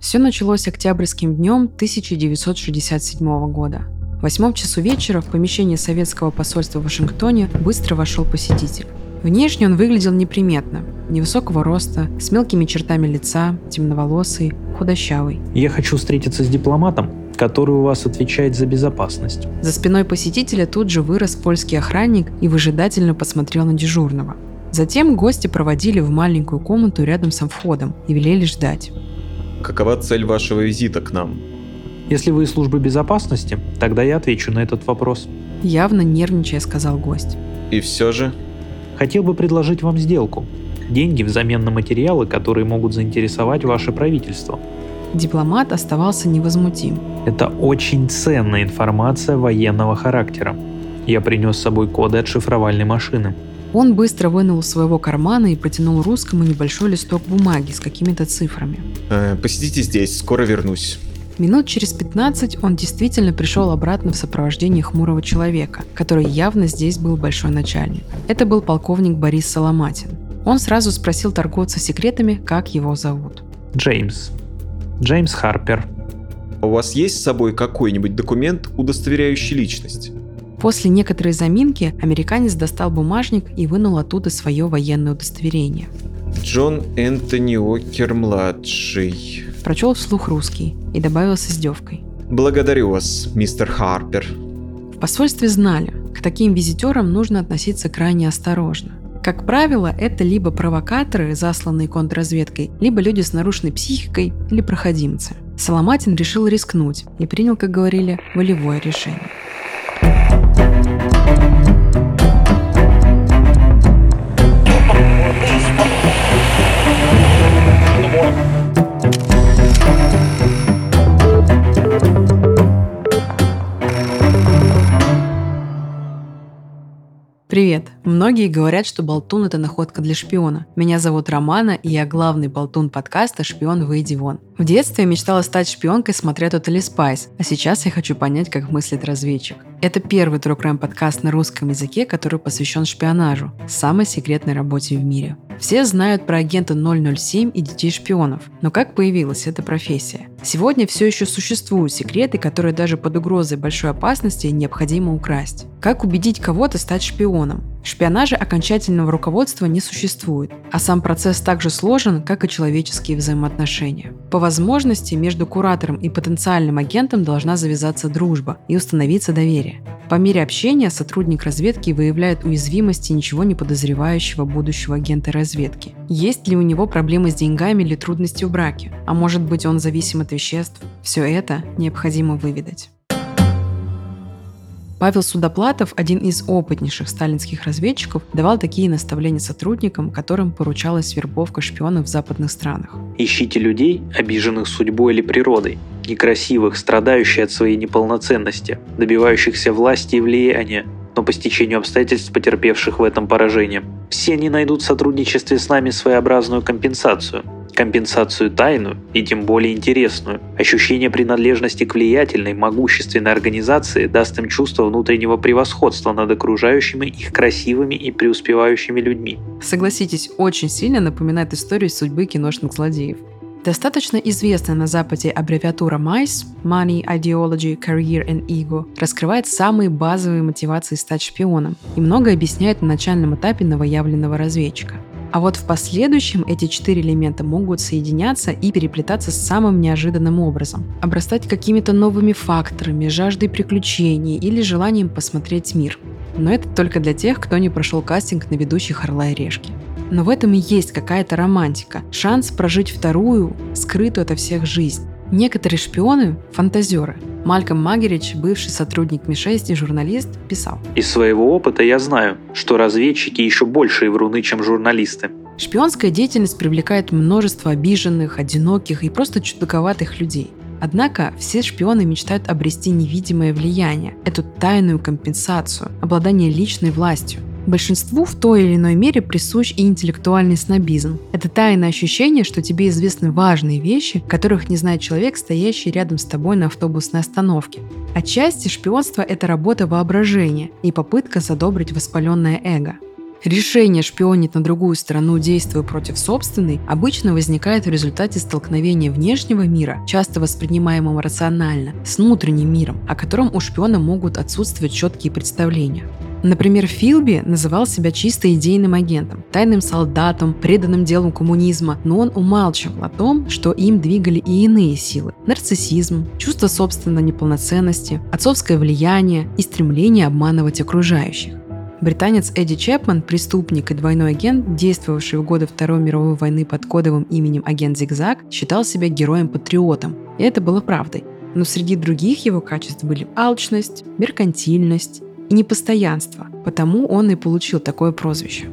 Все началось октябрьским днем 1967 года. В восьмом часу вечера в помещение советского посольства в Вашингтоне быстро вошел посетитель. Внешне он выглядел неприметно, невысокого роста, с мелкими чертами лица, темноволосый, худощавый. Я хочу встретиться с дипломатом, который у вас отвечает за безопасность. За спиной посетителя тут же вырос польский охранник и выжидательно посмотрел на дежурного. Затем гости проводили в маленькую комнату рядом с входом и велели ждать. Какова цель вашего визита к нам? Если вы из службы безопасности, тогда я отвечу на этот вопрос. Явно нервничая сказал гость. И все же, Хотел бы предложить вам сделку. Деньги взамен на материалы, которые могут заинтересовать ваше правительство. Дипломат оставался невозмутим. Это очень ценная информация военного характера. Я принес с собой коды от шифровальной машины. Он быстро вынул из своего кармана и протянул русскому небольшой листок бумаги с какими-то цифрами. э, посидите здесь, скоро вернусь. Минут через 15 он действительно пришел обратно в сопровождении хмурого человека, который явно здесь был большой начальник. Это был полковник Борис Соломатин. Он сразу спросил торговца секретами, как его зовут. Джеймс. Джеймс Харпер. У вас есть с собой какой-нибудь документ, удостоверяющий личность? После некоторой заминки американец достал бумажник и вынул оттуда свое военное удостоверение. Джон Энтони Окер-младший. Прочел вслух русский и добавил с издевкой. Благодарю вас, мистер Харпер. В посольстве знали, к таким визитерам нужно относиться крайне осторожно. Как правило, это либо провокаторы, засланные контрразведкой, либо люди с нарушенной психикой или проходимцы. Соломатин решил рискнуть и принял, как говорили, волевое решение. Привет! Многие говорят, что болтун – это находка для шпиона. Меня зовут Романа, и я главный болтун подкаста «Шпион, выйди вон». В детстве я мечтала стать шпионкой, смотря Totally Spies, а сейчас я хочу понять, как мыслит разведчик. Это первый True подкаст на русском языке, который посвящен шпионажу, самой секретной работе в мире. Все знают про агента 007 и детей шпионов, но как появилась эта профессия? Сегодня все еще существуют секреты, которые даже под угрозой большой опасности необходимо украсть. Как убедить кого-то стать шпионом? Шпионаже окончательного руководства не существует, а сам процесс так же сложен, как и человеческие взаимоотношения. По возможности между куратором и потенциальным агентом должна завязаться дружба и установиться доверие. По мере общения сотрудник разведки выявляет уязвимости ничего не подозревающего будущего агента разведки. Есть ли у него проблемы с деньгами или трудности в браке? А может быть он зависим от веществ? Все это необходимо выведать. Павел Судоплатов, один из опытнейших сталинских разведчиков, давал такие наставления сотрудникам, которым поручалась вербовка шпионов в западных странах. Ищите людей, обиженных судьбой или природой, некрасивых, страдающих от своей неполноценности, добивающихся власти и влияния, но по стечению обстоятельств потерпевших в этом поражение. Все они найдут в сотрудничестве с нами своеобразную компенсацию. Компенсацию тайную и тем более интересную. Ощущение принадлежности к влиятельной, могущественной организации даст им чувство внутреннего превосходства над окружающими их красивыми и преуспевающими людьми. Согласитесь, очень сильно напоминает историю судьбы киношных злодеев. Достаточно известная на Западе аббревиатура MICE – Money, Ideology, Career and Ego – раскрывает самые базовые мотивации стать шпионом и много объясняет на начальном этапе новоявленного разведчика. А вот в последующем эти четыре элемента могут соединяться и переплетаться самым неожиданным образом, обрастать какими-то новыми факторами, жаждой приключений или желанием посмотреть мир. Но это только для тех, кто не прошел кастинг на ведущих «Орла и решки». Но в этом и есть какая-то романтика, шанс прожить вторую, скрытую ото всех жизнь. Некоторые шпионы – фантазеры. Мальком Магерич, бывший сотрудник Ми-6 и журналист, писал. Из своего опыта я знаю, что разведчики еще большие вруны, чем журналисты. Шпионская деятельность привлекает множество обиженных, одиноких и просто чудаковатых людей. Однако все шпионы мечтают обрести невидимое влияние, эту тайную компенсацию, обладание личной властью. Большинству в той или иной мере присущ и интеллектуальный снобизм. Это тайное ощущение, что тебе известны важные вещи, которых не знает человек, стоящий рядом с тобой на автобусной остановке. Отчасти шпионство – это работа воображения и попытка задобрить воспаленное эго. Решение шпионить на другую страну, действуя против собственной, обычно возникает в результате столкновения внешнего мира, часто воспринимаемого рационально, с внутренним миром, о котором у шпиона могут отсутствовать четкие представления. Например, Филби называл себя чисто идейным агентом, тайным солдатом, преданным делу коммунизма, но он умалчивал о том, что им двигали и иные силы – нарциссизм, чувство собственной неполноценности, отцовское влияние и стремление обманывать окружающих. Британец Эдди Чепман, преступник и двойной агент, действовавший в годы Второй мировой войны под кодовым именем агент Зигзаг, считал себя героем-патриотом. И это было правдой. Но среди других его качеств были алчность, меркантильность и непостоянство, потому он и получил такое прозвище.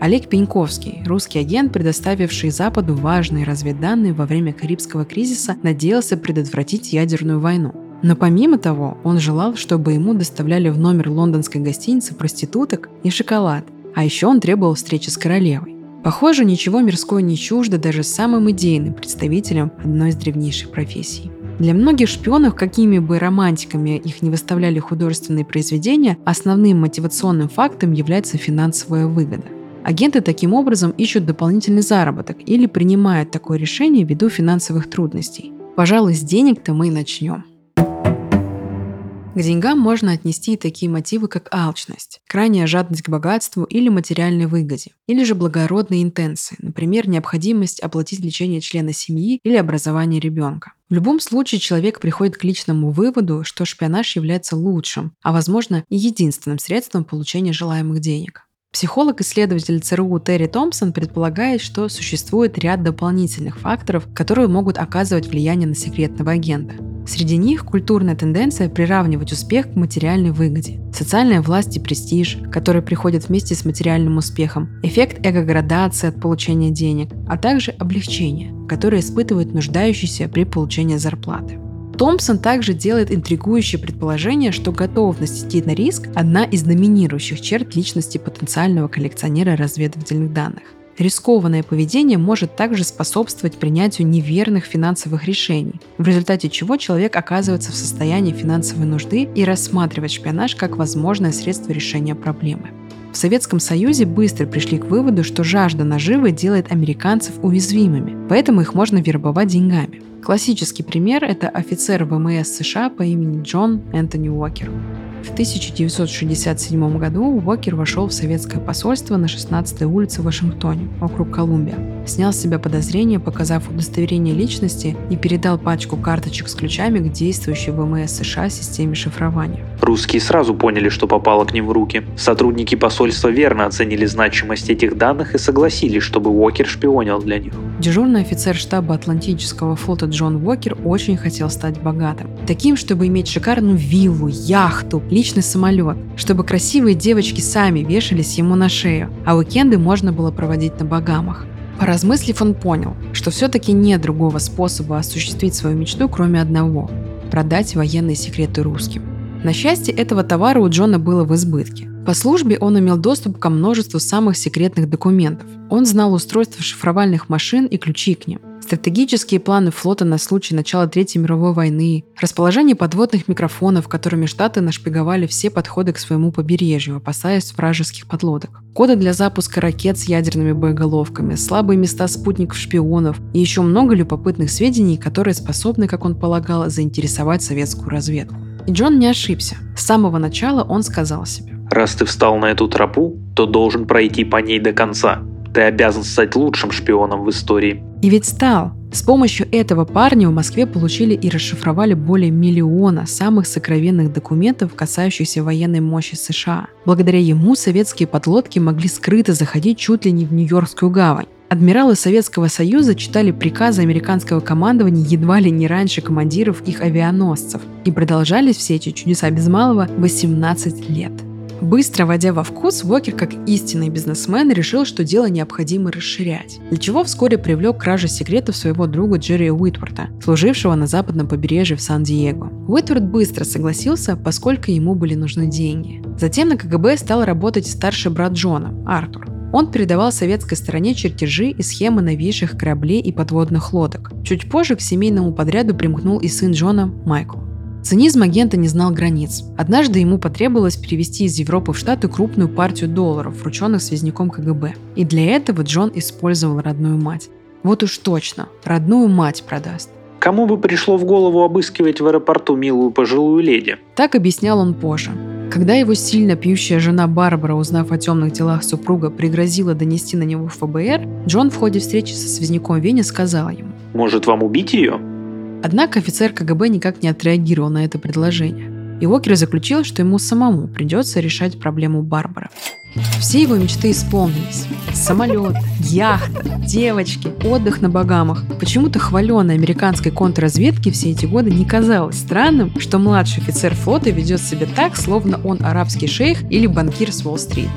Олег Пеньковский, русский агент, предоставивший Западу важные разведданные во время Карибского кризиса, надеялся предотвратить ядерную войну. Но помимо того, он желал, чтобы ему доставляли в номер лондонской гостиницы проституток и шоколад, а еще он требовал встречи с королевой. Похоже, ничего мирское не чуждо даже самым идейным представителям одной из древнейших профессий. Для многих шпионов, какими бы романтиками их не выставляли художественные произведения, основным мотивационным фактом является финансовая выгода. Агенты таким образом ищут дополнительный заработок или принимают такое решение ввиду финансовых трудностей. Пожалуй, с денег-то мы и начнем. К деньгам можно отнести и такие мотивы, как алчность, крайняя жадность к богатству или материальной выгоде, или же благородные интенции, например, необходимость оплатить лечение члена семьи или образование ребенка. В любом случае человек приходит к личному выводу, что шпионаж является лучшим, а возможно и единственным средством получения желаемых денег. Психолог-исследователь ЦРУ Терри Томпсон предполагает, что существует ряд дополнительных факторов, которые могут оказывать влияние на секретного агента. Среди них культурная тенденция приравнивать успех к материальной выгоде, социальная власть и престиж, которые приходят вместе с материальным успехом, эффект эго-градации от получения денег, а также облегчение, которое испытывают нуждающиеся при получении зарплаты. Томпсон также делает интригующее предположение, что готовность идти на риск – одна из доминирующих черт личности потенциального коллекционера разведывательных данных. Рискованное поведение может также способствовать принятию неверных финансовых решений, в результате чего человек оказывается в состоянии финансовой нужды и рассматривает шпионаж как возможное средство решения проблемы. В Советском Союзе быстро пришли к выводу, что жажда наживы делает американцев уязвимыми, поэтому их можно вербовать деньгами. Классический пример – это офицер ВМС США по имени Джон Энтони Уокер. В 1967 году Уокер вошел в советское посольство на 16-й улице в Вашингтоне, округ Колумбия. Снял с себя подозрения, показав удостоверение личности и передал пачку карточек с ключами к действующей ВМС США системе шифрования. Русские сразу поняли, что попало к ним в руки. Сотрудники посольства верно оценили значимость этих данных и согласились, чтобы Уокер шпионил для них. Дежурный офицер штаба Атлантического флота Джон Уокер очень хотел стать богатым. Таким, чтобы иметь шикарную виллу, яхту, личный самолет, чтобы красивые девочки сами вешались ему на шею, а уикенды можно было проводить на Багамах. Поразмыслив, он понял, что все-таки нет другого способа осуществить свою мечту, кроме одного – продать военные секреты русским. На счастье, этого товара у Джона было в избытке. По службе он имел доступ ко множеству самых секретных документов. Он знал устройство шифровальных машин и ключи к ним стратегические планы флота на случай начала Третьей мировой войны, расположение подводных микрофонов, которыми Штаты нашпиговали все подходы к своему побережью, опасаясь вражеских подлодок, коды для запуска ракет с ядерными боеголовками, слабые места спутников-шпионов и еще много любопытных сведений, которые способны, как он полагал, заинтересовать советскую разведку. И Джон не ошибся. С самого начала он сказал себе. «Раз ты встал на эту тропу, то должен пройти по ней до конца. Ты обязан стать лучшим шпионом в истории. И ведь стал. С помощью этого парня в Москве получили и расшифровали более миллиона самых сокровенных документов, касающихся военной мощи США. Благодаря ему советские подлодки могли скрыто заходить чуть ли не в Нью-Йоркскую гавань. Адмиралы Советского Союза читали приказы американского командования едва ли не раньше командиров их авианосцев. И продолжались все эти чудеса без малого 18 лет. Быстро войдя во вкус, Уокер, как истинный бизнесмен, решил, что дело необходимо расширять, для чего вскоре привлек кражи секретов своего друга Джерри Уитворта, служившего на западном побережье в Сан-Диего. Уитворт быстро согласился, поскольку ему были нужны деньги. Затем на КГБ стал работать старший брат Джона, Артур. Он передавал советской стороне чертежи и схемы новейших кораблей и подводных лодок. Чуть позже к семейному подряду примкнул и сын Джона, Майкл. Цинизм агента не знал границ. Однажды ему потребовалось перевести из Европы в Штаты крупную партию долларов, врученных связняком КГБ. И для этого Джон использовал родную мать. Вот уж точно, родную мать продаст. Кому бы пришло в голову обыскивать в аэропорту милую пожилую леди? Так объяснял он позже. Когда его сильно пьющая жена Барбара, узнав о темных делах супруга, пригрозила донести на него в ФБР, Джон в ходе встречи со связняком Винни сказал ему «Может, вам убить ее?» Однако офицер КГБ никак не отреагировал на это предложение. И Уокер заключил, что ему самому придется решать проблему Барбары. Все его мечты исполнились. Самолет, яхта, девочки, отдых на Багамах. Почему-то хваленной американской контрразведке все эти годы не казалось странным, что младший офицер флота ведет себя так, словно он арабский шейх или банкир с Уолл-стрит.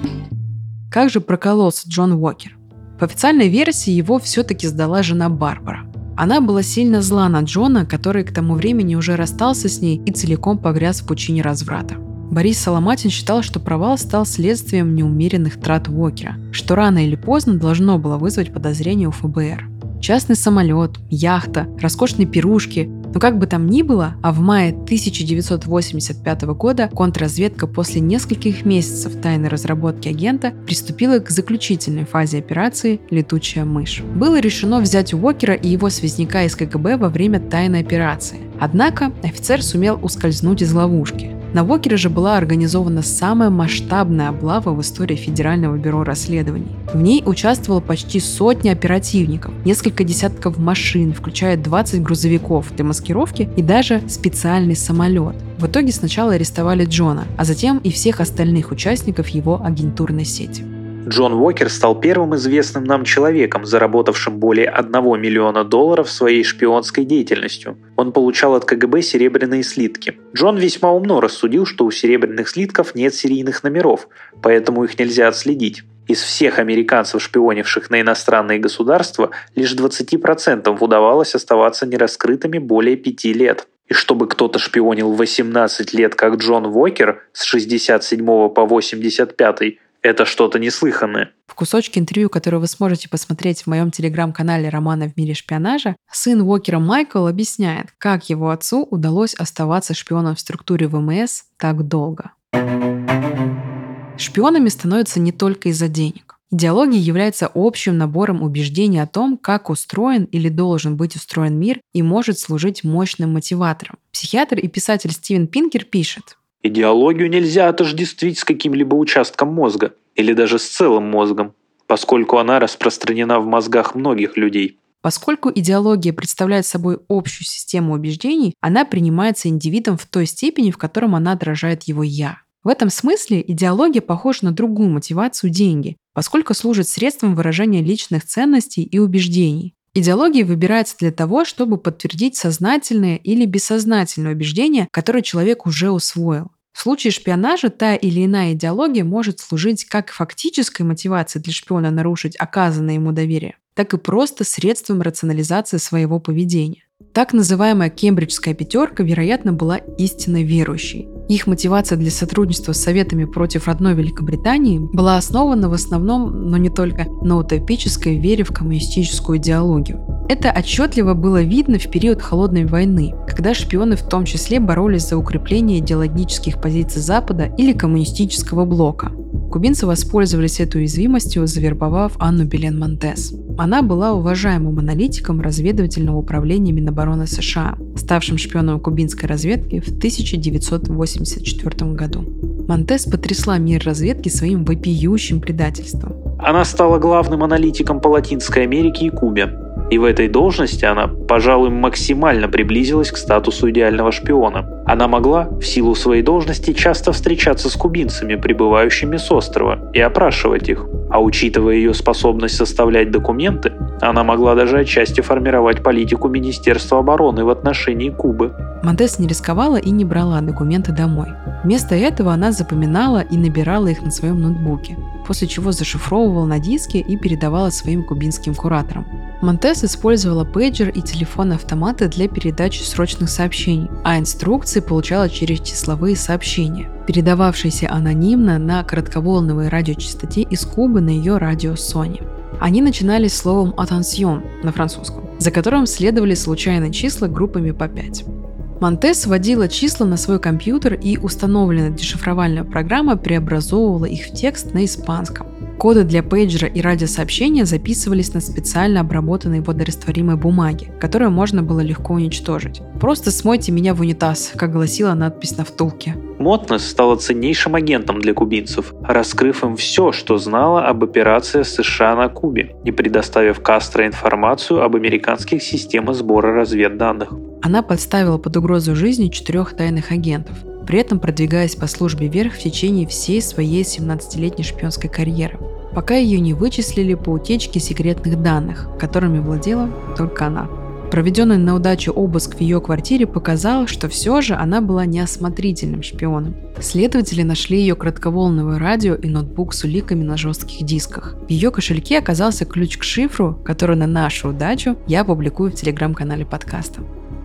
Как же прокололся Джон Уокер? По официальной версии его все-таки сдала жена Барбара. Она была сильно зла на Джона, который к тому времени уже расстался с ней и целиком погряз в пучине разврата. Борис Соломатин считал, что провал стал следствием неумеренных трат Уокера, что рано или поздно должно было вызвать подозрение у ФБР. Частный самолет, яхта, роскошные пирушки, но как бы там ни было, а в мае 1985 года контрразведка после нескольких месяцев тайной разработки агента приступила к заключительной фазе операции «Летучая мышь». Было решено взять Уокера и его связняка из КГБ во время тайной операции. Однако офицер сумел ускользнуть из ловушки. На Вокере же была организована самая масштабная облава в истории Федерального бюро расследований. В ней участвовало почти сотни оперативников, несколько десятков машин, включая 20 грузовиков для маскировки и даже специальный самолет. В итоге сначала арестовали Джона, а затем и всех остальных участников его агентурной сети. Джон Уокер стал первым известным нам человеком, заработавшим более 1 миллиона долларов своей шпионской деятельностью. Он получал от КГБ серебряные слитки. Джон весьма умно рассудил, что у серебряных слитков нет серийных номеров, поэтому их нельзя отследить. Из всех американцев, шпионивших на иностранные государства, лишь 20% удавалось оставаться нераскрытыми более пяти лет. И чтобы кто-то шпионил 18 лет, как Джон Уокер, с 67 по 85, это что-то неслыханное. В кусочке интервью, которое вы сможете посмотреть в моем телеграм-канале «Романа в мире шпионажа», сын Уокера Майкл объясняет, как его отцу удалось оставаться шпионом в структуре ВМС так долго. Шпионами становятся не только из-за денег. Идеология является общим набором убеждений о том, как устроен или должен быть устроен мир и может служить мощным мотиватором. Психиатр и писатель Стивен Пинкер пишет, Идеологию нельзя отождествить с каким-либо участком мозга, или даже с целым мозгом, поскольку она распространена в мозгах многих людей. Поскольку идеология представляет собой общую систему убеждений, она принимается индивидом в той степени, в котором она отражает его «я». В этом смысле идеология похожа на другую мотивацию – деньги, поскольку служит средством выражения личных ценностей и убеждений. Идеология выбирается для того, чтобы подтвердить сознательное или бессознательное убеждение, которое человек уже усвоил. В случае шпионажа та или иная идеология может служить как фактической мотивацией для шпиона нарушить оказанное ему доверие, так и просто средством рационализации своего поведения. Так называемая кембриджская пятерка, вероятно, была истинно верующей. Их мотивация для сотрудничества с Советами против родной Великобритании была основана в основном, но не только, на утопической вере в коммунистическую идеологию. Это отчетливо было видно в период Холодной войны, когда шпионы в том числе боролись за укрепление идеологических позиций Запада или коммунистического блока. Кубинцы воспользовались этой уязвимостью, завербовав Анну Белен Монтес. Она была уважаемым аналитиком разведывательного управления Минобороны США, ставшим шпионом кубинской разведки в 1984 году. Монтес потрясла мир разведки своим вопиющим предательством. Она стала главным аналитиком по Латинской Америке и Кубе, и в этой должности она, пожалуй, максимально приблизилась к статусу идеального шпиона. Она могла, в силу своей должности, часто встречаться с кубинцами, прибывающими с острова, и опрашивать их. А учитывая ее способность составлять документы, она могла даже отчасти формировать политику Министерства обороны в отношении Кубы. Монтес не рисковала и не брала документы домой. Вместо этого она запоминала и набирала их на своем ноутбуке, после чего зашифровывала на диске и передавала своим кубинским кураторам. Монтес использовала пейджер и телефон-автоматы для передачи срочных сообщений, а инструкции получала через числовые сообщения, передававшиеся анонимно на коротковолновой радиочастоте из Кубы на ее радио Sony. Они начинались словом «attention» на французском, за которым следовали случайные числа группами по 5. Монтес вводила числа на свой компьютер и установленная дешифровальная программа преобразовывала их в текст на испанском. Коды для пейджера и радиосообщения записывались на специально обработанной водорастворимой бумаге, которую можно было легко уничтожить. «Просто смойте меня в унитаз», как гласила надпись на втулке. Мотнес стала ценнейшим агентом для кубинцев, раскрыв им все, что знала об операции США на Кубе и предоставив Кастро информацию об американских системах сбора разведданных. Она подставила под угрозу жизни четырех тайных агентов, при этом продвигаясь по службе вверх в течение всей своей 17-летней шпионской карьеры, пока ее не вычислили по утечке секретных данных, которыми владела только она. Проведенный на удачу обыск в ее квартире показал, что все же она была неосмотрительным шпионом. Следователи нашли ее кратковолновое радио и ноутбук с уликами на жестких дисках. В ее кошельке оказался ключ к шифру, который на нашу удачу я публикую в телеграм-канале подкаста.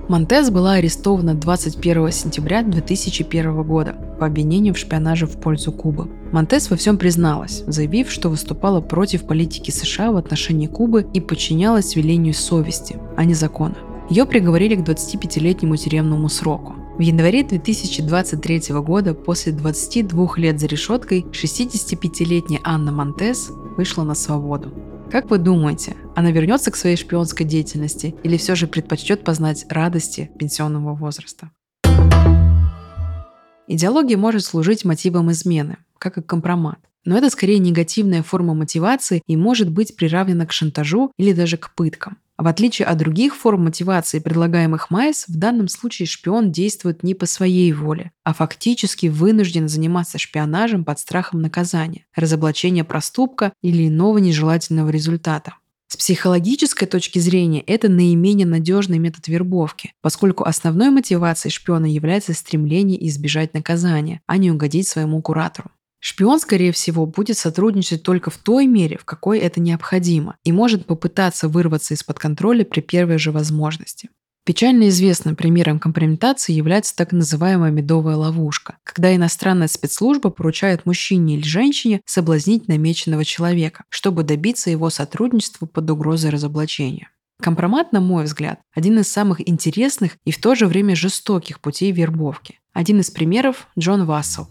Монтес была арестована 21 сентября 2001 года по обвинению в шпионаже в пользу Кубы. Монтес во всем призналась, заявив, что выступала против политики США в отношении Кубы и подчинялась велению совести, а не закона. Ее приговорили к 25-летнему тюремному сроку. В январе 2023 года, после 22 лет за решеткой, 65-летняя Анна Монтес вышла на свободу. Как вы думаете, она вернется к своей шпионской деятельности или все же предпочтет познать радости пенсионного возраста? Идеология может служить мотивом измены, как и компромат. Но это скорее негативная форма мотивации и может быть приравнена к шантажу или даже к пыткам. В отличие от других форм мотивации, предлагаемых Майс, в данном случае шпион действует не по своей воле, а фактически вынужден заниматься шпионажем под страхом наказания, разоблачения проступка или иного нежелательного результата. С психологической точки зрения это наименее надежный метод вербовки, поскольку основной мотивацией шпиона является стремление избежать наказания, а не угодить своему куратору. Шпион, скорее всего, будет сотрудничать только в той мере, в какой это необходимо, и может попытаться вырваться из-под контроля при первой же возможности. Печально известным примером компрометации является так называемая медовая ловушка, когда иностранная спецслужба поручает мужчине или женщине соблазнить намеченного человека, чтобы добиться его сотрудничества под угрозой разоблачения. Компромат, на мой взгляд, один из самых интересных и в то же время жестоких путей вербовки. Один из примеров – Джон Вассел,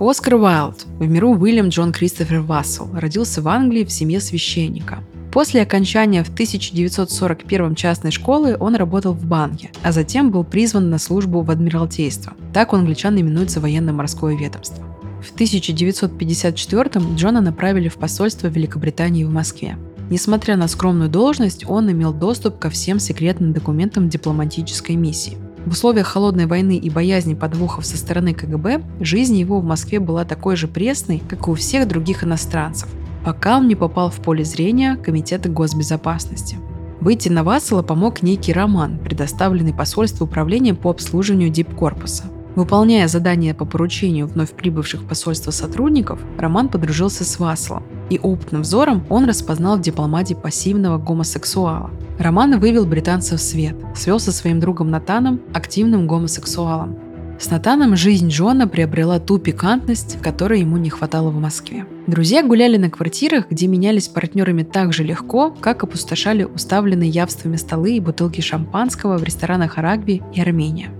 Оскар Уайлд, в миру Уильям Джон Кристофер Вассел, родился в Англии в семье священника. После окончания в 1941 частной школы он работал в банке, а затем был призван на службу в Адмиралтейство. Так у англичан именуется военно-морское ведомство. В 1954 Джона направили в посольство Великобритании в Москве. Несмотря на скромную должность, он имел доступ ко всем секретным документам дипломатической миссии. В условиях холодной войны и боязни подвохов со стороны КГБ, жизнь его в Москве была такой же пресной, как и у всех других иностранцев, пока он не попал в поле зрения Комитета госбезопасности. Выйти на Вассела помог некий Роман, предоставленный посольству управления по обслуживанию дипкорпуса. Выполняя задания по поручению вновь прибывших в посольство сотрудников, Роман подружился с Васселом, и опытным взором он распознал в дипломате пассивного гомосексуала. Роман вывел британцев в свет, свел со своим другом Натаном, активным гомосексуалом. С Натаном жизнь Джона приобрела ту пикантность, которой ему не хватало в Москве. Друзья гуляли на квартирах, где менялись партнерами так же легко, как опустошали уставленные явствами столы и бутылки шампанского в ресторанах Арагви и Армения.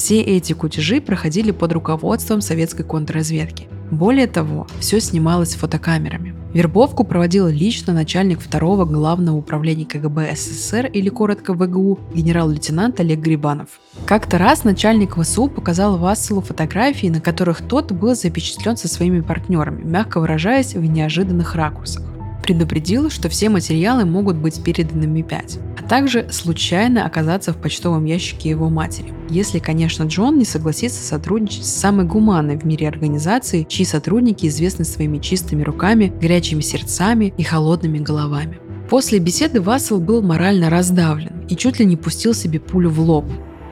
Все эти кутежи проходили под руководством советской контрразведки. Более того, все снималось фотокамерами. Вербовку проводил лично начальник второго главного управления КГБ СССР или коротко ВГУ генерал-лейтенант Олег Грибанов. Как-то раз начальник ВСУ показал Васселу фотографии, на которых тот был запечатлен со своими партнерами, мягко выражаясь в неожиданных ракурсах предупредил, что все материалы могут быть переданы Ми-5, а также случайно оказаться в почтовом ящике его матери. Если, конечно, Джон не согласится сотрудничать с самой гуманной в мире организацией, чьи сотрудники известны своими чистыми руками, горячими сердцами и холодными головами. После беседы Вассел был морально раздавлен и чуть ли не пустил себе пулю в лоб.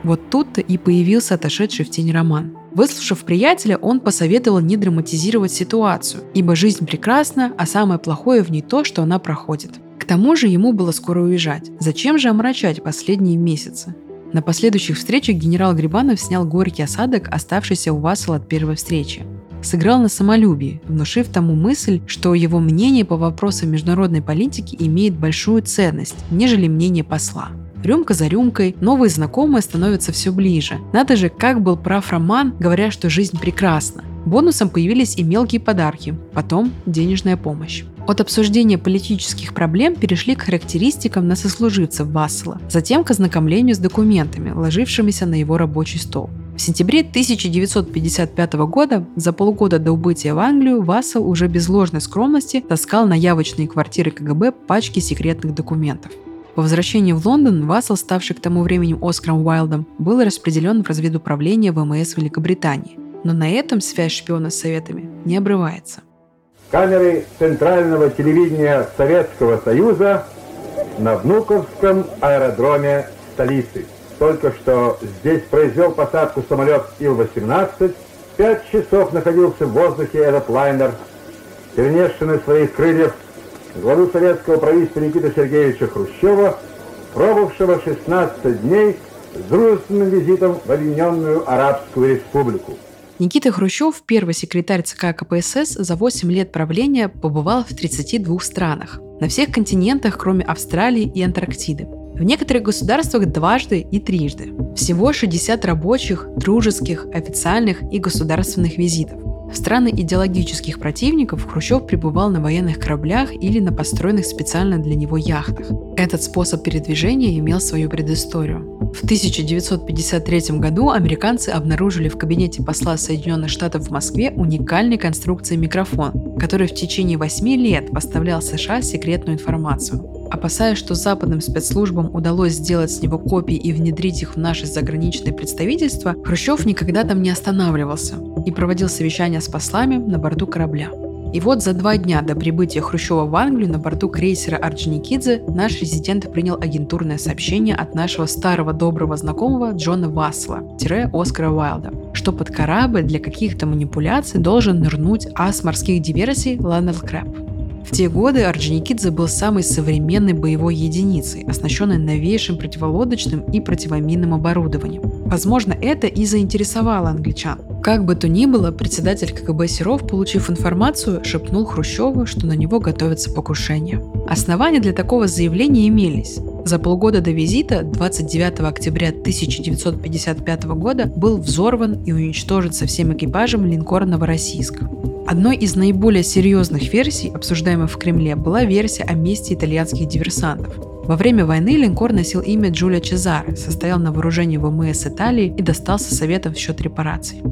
Вот тут-то и появился отошедший в тень роман. Выслушав приятеля, он посоветовал не драматизировать ситуацию, ибо жизнь прекрасна, а самое плохое в ней то, что она проходит. К тому же ему было скоро уезжать. Зачем же омрачать последние месяцы? На последующих встречах генерал Грибанов снял горький осадок, оставшийся у Васила от первой встречи. Сыграл на самолюбии, внушив тому мысль, что его мнение по вопросам международной политики имеет большую ценность, нежели мнение посла. Рюмка за рюмкой, новые знакомые становятся все ближе. Надо же, как был прав Роман, говоря, что жизнь прекрасна. Бонусом появились и мелкие подарки, потом денежная помощь. От обсуждения политических проблем перешли к характеристикам на сослуживцев Вассела, затем к ознакомлению с документами, ложившимися на его рабочий стол. В сентябре 1955 года, за полгода до убытия в Англию, Вассел уже без ложной скромности таскал на явочные квартиры КГБ пачки секретных документов. По возвращении в Лондон Вассел, ставший к тому времени Оскаром Уайлдом, был распределен в разведуправление ВМС Великобритании. Но на этом связь шпиона с Советами не обрывается. Камеры Центрального телевидения Советского Союза на Внуковском аэродроме столицы – только что здесь произвел посадку самолет Ил-18. Пять часов находился в воздухе этот лайнер, перенесший своих крыльев главу советского правительства Никиты Сергеевича Хрущева, пробывшего 16 дней с дружественным визитом в Объединенную Арабскую Республику. Никита Хрущев, первый секретарь ЦК КПСС, за 8 лет правления побывал в 32 странах. На всех континентах, кроме Австралии и Антарктиды. В некоторых государствах дважды и трижды. Всего 60 рабочих, дружеских, официальных и государственных визитов. В страны идеологических противников Хрущев пребывал на военных кораблях или на построенных специально для него яхтах. Этот способ передвижения имел свою предысторию. В 1953 году американцы обнаружили в кабинете посла Соединенных Штатов в Москве уникальной конструкции микрофон, который в течение 8 лет поставлял США секретную информацию. Опасаясь, что западным спецслужбам удалось сделать с него копии и внедрить их в наши заграничные представительства, Хрущев никогда там не останавливался и проводил совещания с послами на борту корабля. И вот за два дня до прибытия Хрущева в Англию на борту крейсера Орджоникидзе наш резидент принял агентурное сообщение от нашего старого доброго знакомого Джона Вассела, Оскара Уайлда, что под корабль для каких-то манипуляций должен нырнуть ас морских диверсий Ланнел Крэп. В те годы Орджоникидзе был самой современной боевой единицей, оснащенной новейшим противолодочным и противоминным оборудованием. Возможно, это и заинтересовало англичан. Как бы то ни было, председатель КГБ Серов, получив информацию, шепнул Хрущеву, что на него готовится покушение. Основания для такого заявления имелись. За полгода до визита, 29 октября 1955 года, был взорван и уничтожен со всем экипажем линкор «Новороссийск». Одной из наиболее серьезных версий, обсуждаемых в Кремле, была версия о месте итальянских диверсантов. Во время войны линкор носил имя Джулия Чезаре, состоял на вооружении ВМС Италии и достался советом в счет репараций.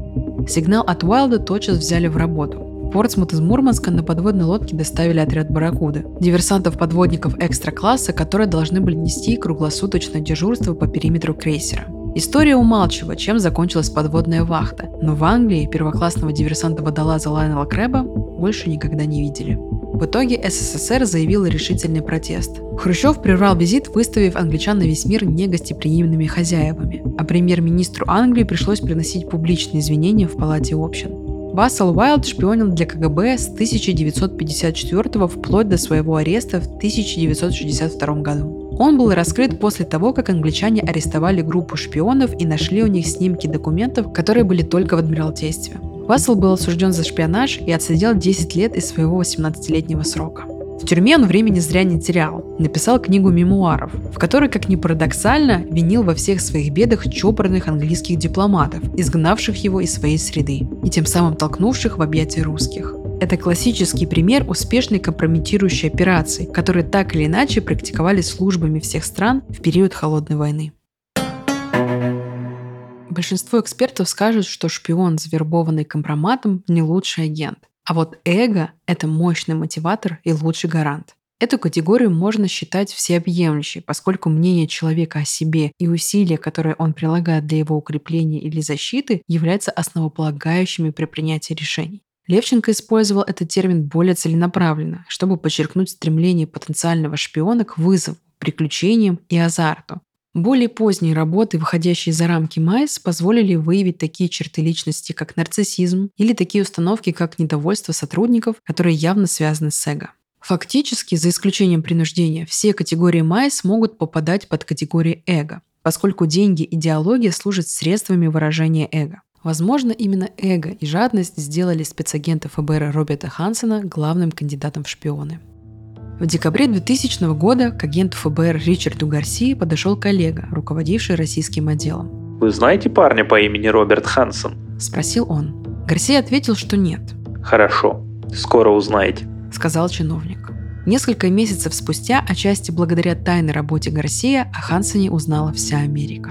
Сигнал от Уайлда тотчас взяли в работу. Портсмут из Мурманска на подводной лодке доставили отряд «Барракуды» – диверсантов-подводников экстра-класса, которые должны были нести круглосуточное дежурство по периметру крейсера. История умалчивает, чем закончилась подводная вахта, но в Англии первоклассного диверсанта-водолаза Лайнела Крэба больше никогда не видели. В итоге СССР заявил решительный протест. Хрущев прервал визит, выставив англичан на весь мир негостеприимными хозяевами, а премьер-министру Англии пришлось приносить публичные извинения в Палате общин. Вассел Уайлд шпионил для КГБ с 1954 вплоть до своего ареста в 1962 году. Он был раскрыт после того, как англичане арестовали группу шпионов и нашли у них снимки документов, которые были только в Адмиралтействе. Вассел был осужден за шпионаж и отсидел 10 лет из своего 18-летнего срока. В тюрьме он времени зря не терял. Написал книгу мемуаров, в которой, как ни парадоксально, винил во всех своих бедах чопорных английских дипломатов, изгнавших его из своей среды и тем самым толкнувших в объятия русских. Это классический пример успешной компрометирующей операции, которые так или иначе практиковали службами всех стран в период Холодной войны. Большинство экспертов скажут, что шпион, завербованный компроматом, не лучший агент. А вот эго – это мощный мотиватор и лучший гарант. Эту категорию можно считать всеобъемлющей, поскольку мнение человека о себе и усилия, которые он прилагает для его укрепления или защиты, являются основополагающими при принятии решений. Левченко использовал этот термин более целенаправленно, чтобы подчеркнуть стремление потенциального шпиона к вызову, приключениям и азарту. Более поздние работы, выходящие за рамки Майс, позволили выявить такие черты личности, как нарциссизм, или такие установки, как недовольство сотрудников, которые явно связаны с эго. Фактически, за исключением принуждения, все категории Майс могут попадать под категории эго, поскольку деньги и идеология служат средствами выражения эго. Возможно, именно эго и жадность сделали спецагента ФБР Роберта Хансена главным кандидатом в шпионы. В декабре 2000 года к агенту ФБР Ричарду Гарсии подошел коллега, руководивший российским отделом. «Вы знаете парня по имени Роберт Хансен?» – спросил он. Гарсия ответил, что нет. «Хорошо, скоро узнаете», – сказал чиновник. Несколько месяцев спустя, отчасти благодаря тайной работе Гарсия, о Хансене узнала вся Америка.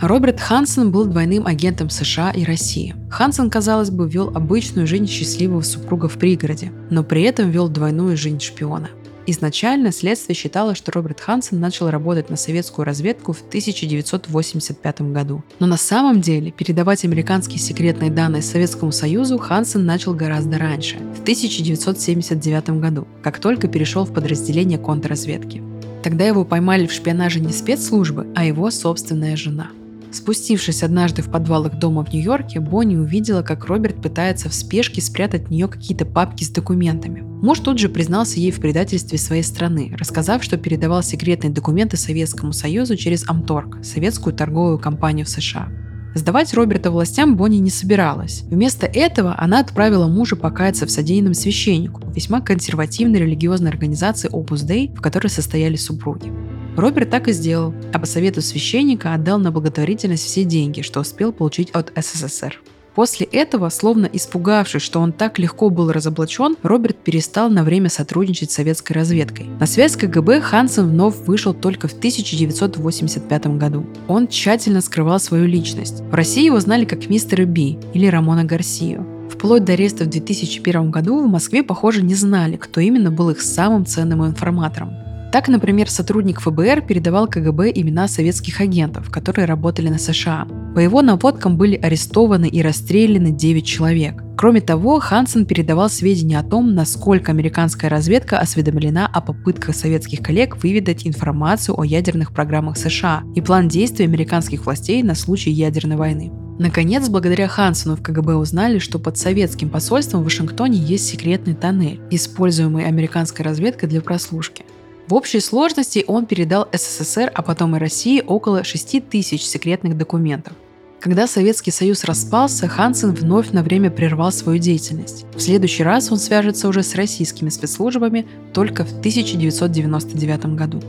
Роберт Хансен был двойным агентом США и России. Хансен, казалось бы, вел обычную жизнь счастливого супруга в пригороде, но при этом вел двойную жизнь шпиона. Изначально следствие считало, что Роберт Хансен начал работать на советскую разведку в 1985 году. Но на самом деле передавать американские секретные данные Советскому Союзу Хансен начал гораздо раньше, в 1979 году, как только перешел в подразделение контрразведки. Тогда его поймали в шпионаже не спецслужбы, а его собственная жена – Спустившись однажды в подвал их дома в Нью-Йорке, Бонни увидела, как Роберт пытается в спешке спрятать от нее какие-то папки с документами. Муж тут же признался ей в предательстве своей страны, рассказав, что передавал секретные документы Советскому Союзу через Амторг, советскую торговую компанию в США. Сдавать Роберта властям Бонни не собиралась. Вместо этого она отправила мужа покаяться в содеянном священнику, весьма консервативной религиозной организации Opus Dei, в которой состояли супруги. Роберт так и сделал, а по совету священника отдал на благотворительность все деньги, что успел получить от СССР. После этого, словно испугавшись, что он так легко был разоблачен, Роберт перестал на время сотрудничать с советской разведкой. На связь с КГБ Хансен вновь вышел только в 1985 году. Он тщательно скрывал свою личность. В России его знали как мистера Би или Рамона Гарсию. Вплоть до ареста в 2001 году в Москве, похоже, не знали, кто именно был их самым ценным информатором. Так, например, сотрудник ФБР передавал КГБ имена советских агентов, которые работали на США. По его наводкам были арестованы и расстреляны 9 человек. Кроме того, Хансен передавал сведения о том, насколько американская разведка осведомлена о попытках советских коллег выведать информацию о ядерных программах США и план действий американских властей на случай ядерной войны. Наконец, благодаря Хансену в КГБ узнали, что под советским посольством в Вашингтоне есть секретный тоннель, используемый американской разведкой для прослушки. В общей сложности он передал СССР, а потом и России около 6 тысяч секретных документов. Когда Советский Союз распался, Хансен вновь на время прервал свою деятельность. В следующий раз он свяжется уже с российскими спецслужбами только в 1999 году.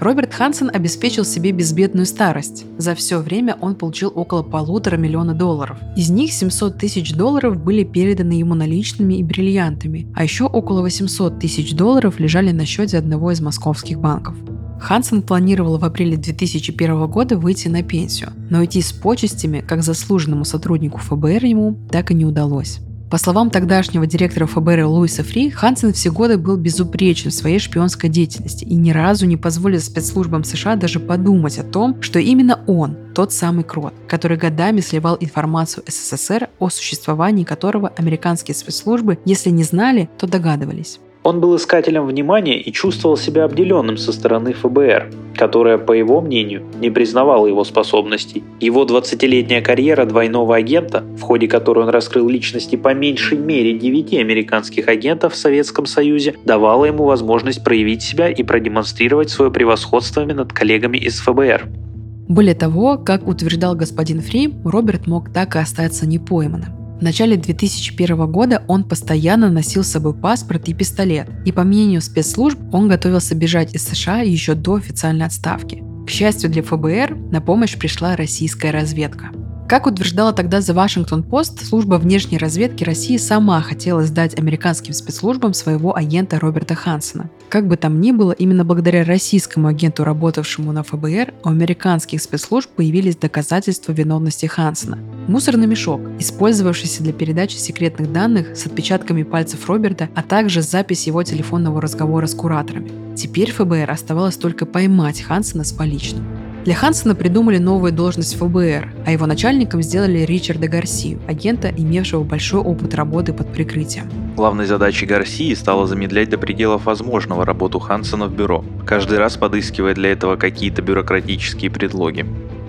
Роберт Хансен обеспечил себе безбедную старость. За все время он получил около полутора миллиона долларов. Из них 700 тысяч долларов были переданы ему наличными и бриллиантами, а еще около 800 тысяч долларов лежали на счете одного из московских банков. Хансен планировал в апреле 2001 года выйти на пенсию, но уйти с почестями, как заслуженному сотруднику ФБР ему, так и не удалось. По словам тогдашнего директора ФБР Луиса Фри, Хансен все годы был безупречен в своей шпионской деятельности и ни разу не позволил спецслужбам США даже подумать о том, что именно он, тот самый Крот, который годами сливал информацию СССР, о существовании которого американские спецслужбы, если не знали, то догадывались. Он был искателем внимания и чувствовал себя обделенным со стороны ФБР, которая, по его мнению, не признавала его способностей. Его 20-летняя карьера двойного агента, в ходе которой он раскрыл личности по меньшей мере 9 американских агентов в Советском Союзе, давала ему возможность проявить себя и продемонстрировать свое превосходство над коллегами из ФБР. Более того, как утверждал господин Фри, Роберт мог так и остаться непойманным. Начале 2001 года он постоянно носил с собой паспорт и пистолет, и по мнению спецслужб он готовился бежать из США еще до официальной отставки. К счастью для ФБР, на помощь пришла российская разведка. Как утверждала тогда The Washington Post, служба внешней разведки России сама хотела сдать американским спецслужбам своего агента Роберта Хансена. Как бы там ни было, именно благодаря российскому агенту, работавшему на ФБР, у американских спецслужб появились доказательства виновности Хансена. Мусорный мешок, использовавшийся для передачи секретных данных с отпечатками пальцев Роберта, а также запись его телефонного разговора с кураторами. Теперь ФБР оставалось только поймать Хансена с поличным. Для Хансена придумали новую должность ФБР, а его начальником сделали Ричарда Гарсию, агента, имевшего большой опыт работы под прикрытием. Главной задачей Гарсии стало замедлять до пределов возможного работу Хансена в бюро, каждый раз подыскивая для этого какие-то бюрократические предлоги.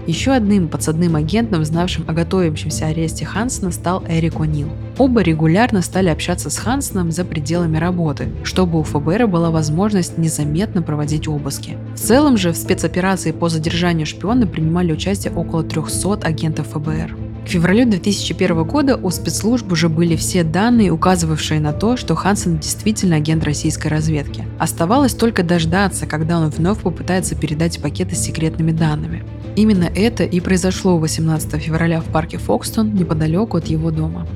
Еще одним подсадным агентом, знавшим о готовящемся аресте Хансена, стал Эрик О'Нил. Оба регулярно стали общаться с Хансеном за пределами работы, чтобы у ФБР была возможность незаметно проводить обыски. В целом же в спецоперации по задержанию шпиона принимали участие около 300 агентов ФБР. К февралю 2001 года у спецслужб уже были все данные, указывавшие на то, что Хансен действительно агент российской разведки. Оставалось только дождаться, когда он вновь попытается передать пакеты с секретными данными. Именно это и произошло 18 февраля в парке Фокстон, неподалеку от его дома.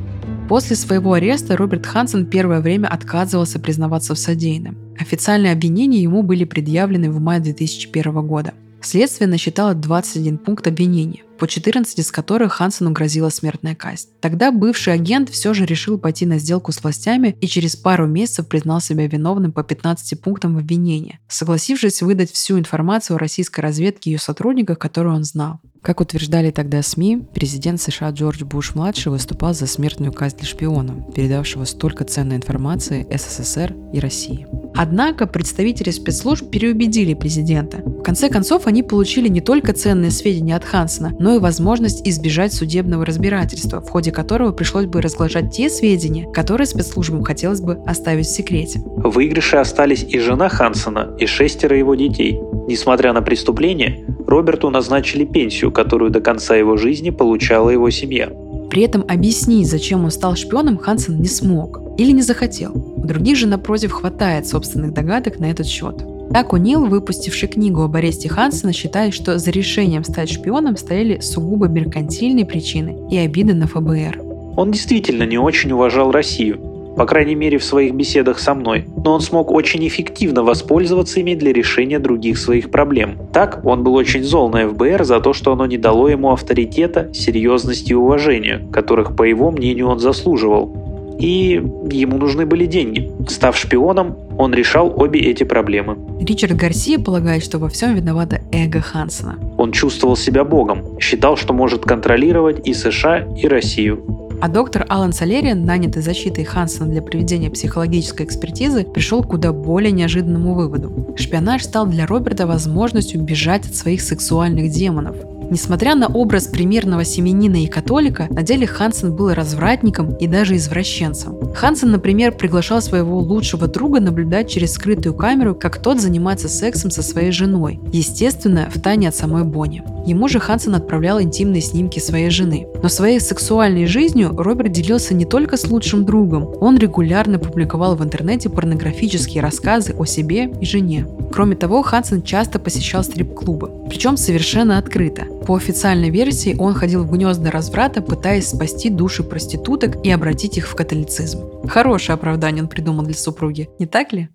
После своего ареста Роберт Хансен первое время отказывался признаваться в содеянном. Официальные обвинения ему были предъявлены в мае 2001 года. Следствие насчитало 21 пункт обвинения, по 14 из которых Хансену грозила смертная казнь. Тогда бывший агент все же решил пойти на сделку с властями и через пару месяцев признал себя виновным по 15 пунктам обвинения, согласившись выдать всю информацию о российской разведке и ее сотрудниках, которую он знал. Как утверждали тогда СМИ, президент США Джордж Буш-младший выступал за смертную казнь для шпиона, передавшего столько ценной информации СССР и России. Однако представители спецслужб переубедили президента. В конце концов, они получили не только ценные сведения от Хансена, но и возможность избежать судебного разбирательства, в ходе которого пришлось бы разглашать те сведения, которые спецслужбам хотелось бы оставить в секрете. В выигрыше остались и жена Хансена, и шестеро его детей. Несмотря на преступление, Роберту назначили пенсию, которую до конца его жизни получала его семья. При этом объяснить, зачем он стал шпионом, Хансен не смог или не захотел. У других же, напротив, хватает собственных догадок на этот счет. Так Унил, выпустивший книгу об аресте Хансена, считает, что за решением стать шпионом стояли сугубо меркантильные причины и обиды на ФБР. Он действительно не очень уважал Россию, по крайней мере в своих беседах со мной, но он смог очень эффективно воспользоваться ими для решения других своих проблем. Так, он был очень зол на ФБР за то, что оно не дало ему авторитета, серьезности и уважения, которых, по его мнению, он заслуживал. И ему нужны были деньги. Став шпионом, он решал обе эти проблемы. Ричард Гарсия полагает, что во всем виновато эго Хансена. Он чувствовал себя богом, считал, что может контролировать и США, и Россию. А доктор Алан Салериан, нанятый защитой Хансона для проведения психологической экспертизы, пришел к куда более неожиданному выводу. Шпионаж стал для Роберта возможностью бежать от своих сексуальных демонов. Несмотря на образ примерного семенина и католика, на деле Хансен был развратником и даже извращенцем. Хансен, например, приглашал своего лучшего друга наблюдать через скрытую камеру, как тот занимается сексом со своей женой, естественно, в тайне от самой Бонни. Ему же Хансен отправлял интимные снимки своей жены. Но своей сексуальной жизнью Роберт делился не только с лучшим другом, он регулярно публиковал в интернете порнографические рассказы о себе и жене. Кроме того, Хансен часто посещал стрип-клубы, причем совершенно открыто. По официальной версии он ходил в гнезда разврата, пытаясь спасти души проституток и обратить их в католицизм. Хорошее оправдание он придумал для супруги, не так ли?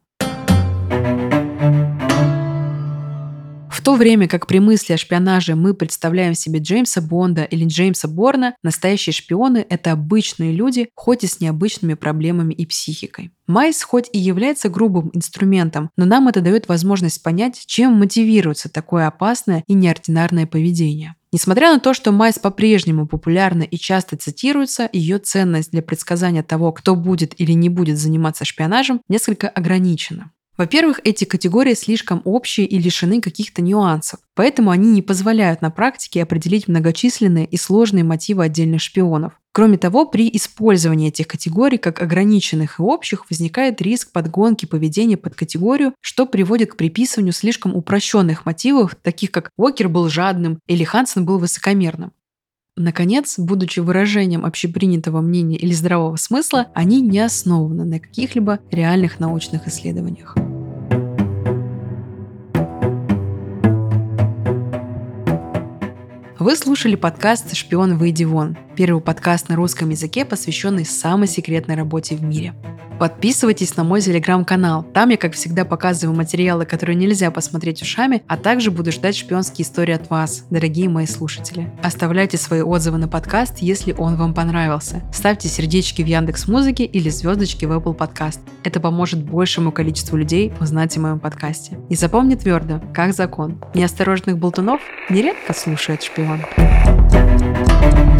То время как при мысли о шпионаже мы представляем себе Джеймса Бонда или Джеймса Борна, настоящие шпионы – это обычные люди, хоть и с необычными проблемами и психикой. MICE хоть и является грубым инструментом, но нам это дает возможность понять, чем мотивируется такое опасное и неординарное поведение. Несмотря на то, что MICE по-прежнему популярна и часто цитируется, ее ценность для предсказания того, кто будет или не будет заниматься шпионажем, несколько ограничена. Во-первых, эти категории слишком общие и лишены каких-то нюансов, поэтому они не позволяют на практике определить многочисленные и сложные мотивы отдельных шпионов. Кроме того, при использовании этих категорий как ограниченных и общих возникает риск подгонки поведения под категорию, что приводит к приписыванию слишком упрощенных мотивов, таких как Уокер был жадным или Хансен был высокомерным. Наконец, будучи выражением общепринятого мнения или здравого смысла, они не основаны на каких-либо реальных научных исследованиях. Вы слушали подкаст «Шпион, выйди вон». Первый подкаст на русском языке, посвященный самой секретной работе в мире. Подписывайтесь на мой телеграм-канал. Там я, как всегда, показываю материалы, которые нельзя посмотреть ушами, а также буду ждать шпионские истории от вас, дорогие мои слушатели. Оставляйте свои отзывы на подкаст, если он вам понравился. Ставьте сердечки в Яндекс Музыке или звездочки в Apple Podcast. Это поможет большему количеству людей узнать о моем подкасте. И запомни твердо, как закон. Неосторожных болтунов нередко слушает шпион. Terra.